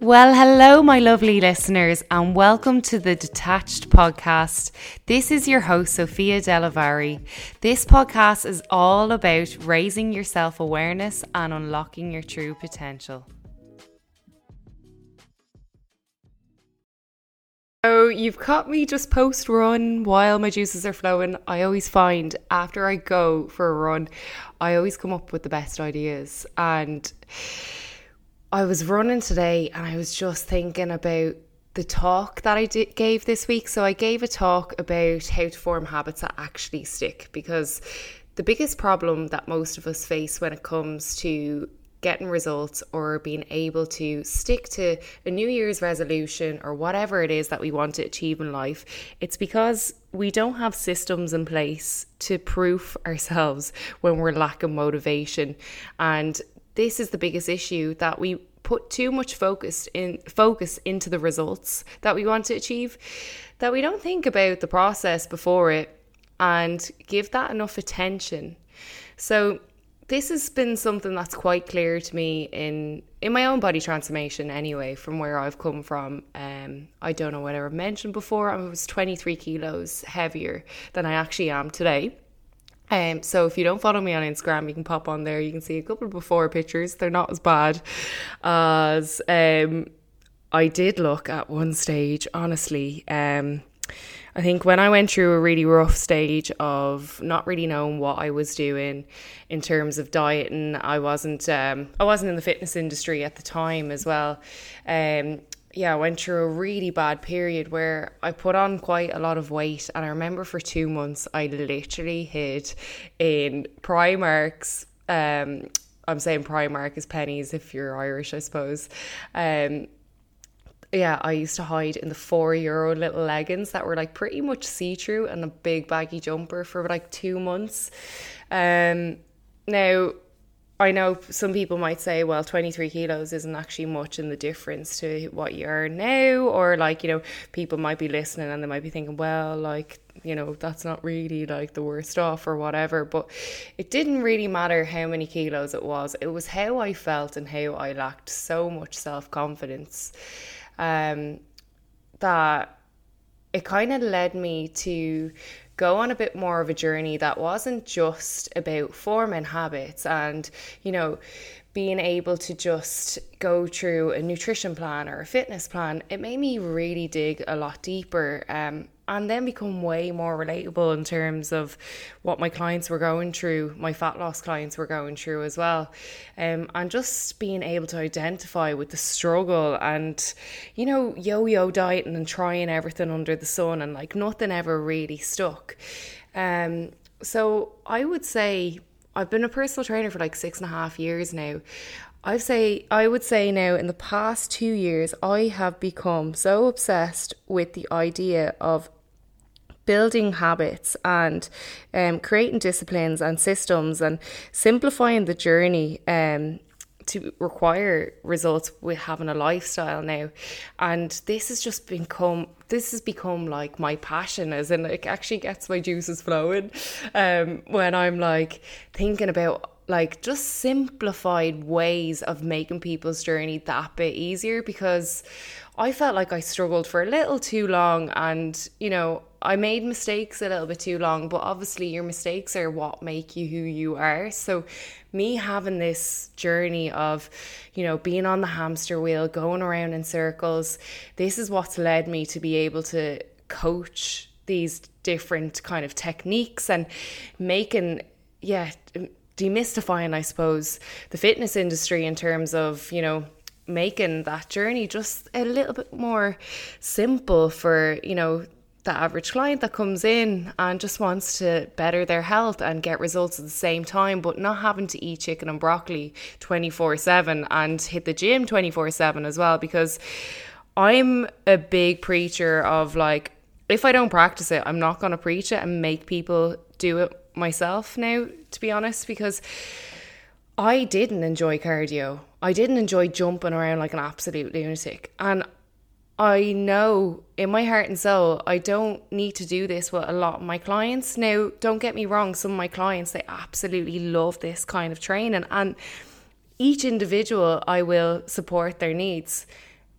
Well, hello, my lovely listeners, and welcome to the Detached Podcast. This is your host, Sophia Delavari. This podcast is all about raising your self awareness and unlocking your true potential. So, you've caught me just post run while my juices are flowing. I always find after I go for a run, I always come up with the best ideas. And I was running today and I was just thinking about the talk that I did, gave this week. So I gave a talk about how to form habits that actually stick because the biggest problem that most of us face when it comes to getting results or being able to stick to a New Year's resolution or whatever it is that we want to achieve in life, it's because we don't have systems in place to proof ourselves when we're lacking motivation. And this is the biggest issue that we put too much focus in focus into the results that we want to achieve that we don't think about the process before it and give that enough attention. So this has been something that's quite clear to me in in my own body transformation anyway from where I've come from. Um I don't know whether I mentioned before I was 23 kilos heavier than I actually am today um, so if you don't follow me on Instagram, you can pop on there. You can see a couple of before pictures. They're not as bad as um, I did look at one stage. Honestly, um, I think when I went through a really rough stage of not really knowing what I was doing in terms of dieting, I wasn't um, I wasn't in the fitness industry at the time as well. Um, yeah, I went through a really bad period where I put on quite a lot of weight. And I remember for two months, I literally hid in Primark's. Um, I'm saying Primark is Penneys if you're Irish, I suppose. Um, yeah, I used to hide in the four euro little leggings that were like pretty much see through and a big baggy jumper for like two months. Um, now, I know some people might say, well, 23 kilos isn't actually much in the difference to what you are now. Or, like, you know, people might be listening and they might be thinking, well, like, you know, that's not really like the worst off or whatever. But it didn't really matter how many kilos it was, it was how I felt and how I lacked so much self confidence um, that it kind of led me to go on a bit more of a journey that wasn't just about forming habits and, you know, being able to just go through a nutrition plan or a fitness plan, it made me really dig a lot deeper um, and then become way more relatable in terms of what my clients were going through, my fat loss clients were going through as well. Um, and just being able to identify with the struggle and, you know, yo yo dieting and trying everything under the sun and like nothing ever really stuck. Um, so I would say I've been a personal trainer for like six and a half years now. I say I would say now in the past two years I have become so obsessed with the idea of building habits and um, creating disciplines and systems and simplifying the journey um, to require results with having a lifestyle now. And this has just become this has become like my passion as in it actually gets my juices flowing. Um, when i'm like thinking about like just simplified ways of making people's journey that bit easier because I felt like I struggled for a little too long and, you know, I made mistakes a little bit too long, but obviously your mistakes are what make you who you are. So me having this journey of, you know, being on the hamster wheel, going around in circles, this is what's led me to be able to coach these different kind of techniques and making yeah, demystifying I suppose the fitness industry in terms of, you know, making that journey just a little bit more simple for, you know, the average client that comes in and just wants to better their health and get results at the same time, but not having to eat chicken and broccoli 24 7 and hit the gym 24 7 as well. Because I'm a big preacher of like, if I don't practice it, I'm not going to preach it and make people do it myself now, to be honest, because I didn't enjoy cardio. I didn't enjoy jumping around like an absolute lunatic. And I know in my heart and soul, I don't need to do this with a lot of my clients. Now, don't get me wrong, some of my clients, they absolutely love this kind of training. And each individual, I will support their needs.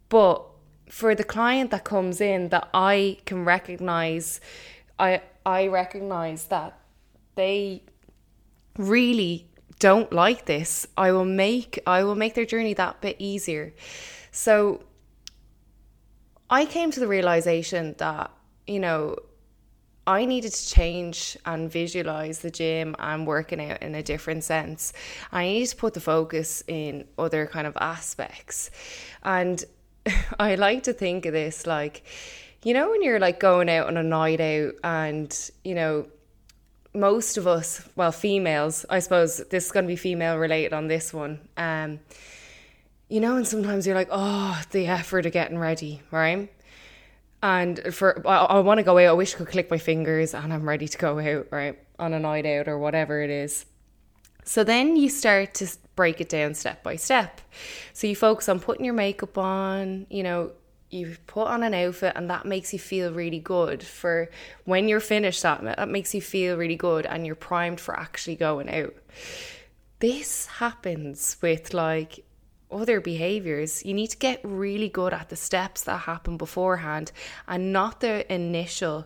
But for the client that comes in that I can recognize, I I recognize that they really don't like this, I will make I will make their journey that bit easier. So I came to the realization that, you know, I needed to change and visualize the gym and working out in a different sense. I needed to put the focus in other kind of aspects. And I like to think of this like, you know, when you're like going out on a night out and, you know, most of us, well, females, I suppose this is going to be female related on this one. Um, you know, and sometimes you're like, oh, the effort of getting ready, right? And for I, I want to go out. I wish I could click my fingers and I'm ready to go out, right, on a night out or whatever it is. So then you start to break it down step by step. So you focus on putting your makeup on, you know, you put on an outfit and that makes you feel really good for when you're finished that that makes you feel really good and you're primed for actually going out this happens with like other behaviors you need to get really good at the steps that happen beforehand and not the initial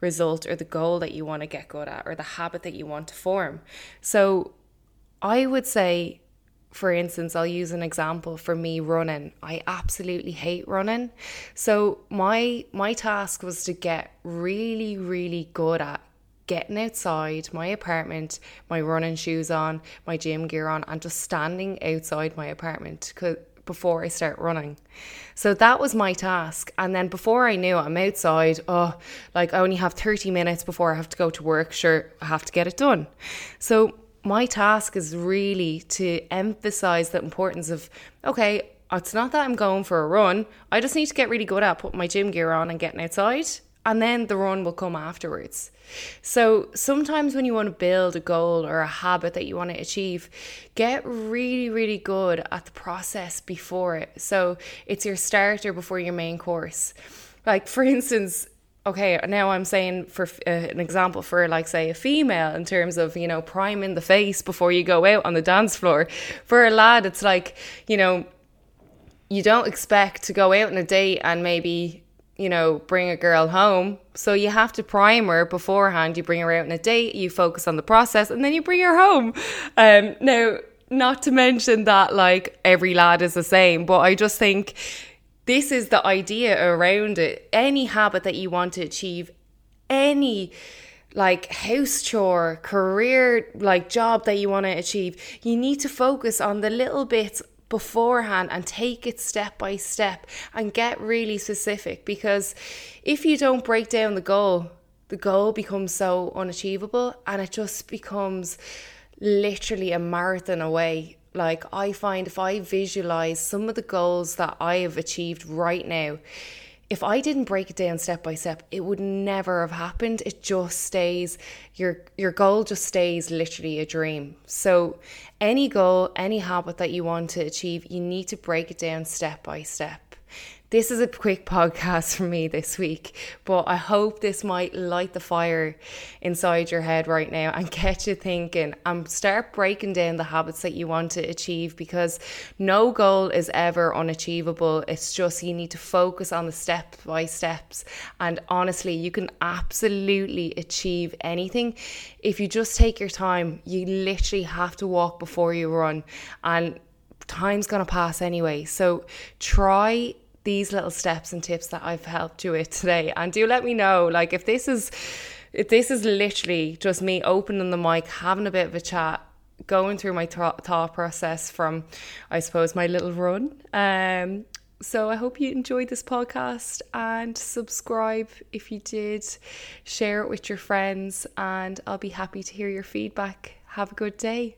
result or the goal that you want to get good at or the habit that you want to form so i would say for instance, I'll use an example for me running. I absolutely hate running. So my my task was to get really really good at getting outside my apartment, my running shoes on, my gym gear on and just standing outside my apartment before I start running. So that was my task. And then before I knew it, I'm outside, oh, like I only have 30 minutes before I have to go to work. Sure, I have to get it done. So my task is really to emphasize the importance of okay, it's not that I'm going for a run. I just need to get really good at putting my gym gear on and getting outside, and then the run will come afterwards. So sometimes when you want to build a goal or a habit that you want to achieve, get really, really good at the process before it. So it's your starter before your main course. Like, for instance, okay, now I'm saying for uh, an example for like say a female in terms of you know priming the face before you go out on the dance floor. For a lad, it's like you know you don't expect to go out on a date and maybe you know bring a girl home. So you have to prime her beforehand. You bring her out on a date. You focus on the process, and then you bring her home. Um, now, not to mention that like every lad is the same, but I just think this is the idea around it. Any habit that you want to achieve, any like house chore, career, like job that you want to achieve, you need to focus on the little bits beforehand and take it step by step and get really specific because if you don't break down the goal, the goal becomes so unachievable and it just becomes literally a marathon away. Like, I find if I visualize some of the goals that I have achieved right now, if I didn't break it down step by step, it would never have happened. It just stays your your goal just stays literally a dream. So any goal, any habit that you want to achieve, you need to break it down step by step. This is a quick podcast for me this week, but I hope this might light the fire inside your head right now and get you thinking and start breaking down the habits that you want to achieve because no goal is ever unachievable. It's just you need to focus on the step by steps. And honestly, you can absolutely achieve anything if you just take your time. You literally have to walk before you run. And time's going to pass anyway. So try these little steps and tips that I've helped you with today. And do let me know, like, if this is if this is literally just me opening the mic, having a bit of a chat, going through my th- thought process from, I suppose, my little run. Um, so I hope you enjoyed this podcast and subscribe if you did. Share it with your friends, and I'll be happy to hear your feedback. Have a good day.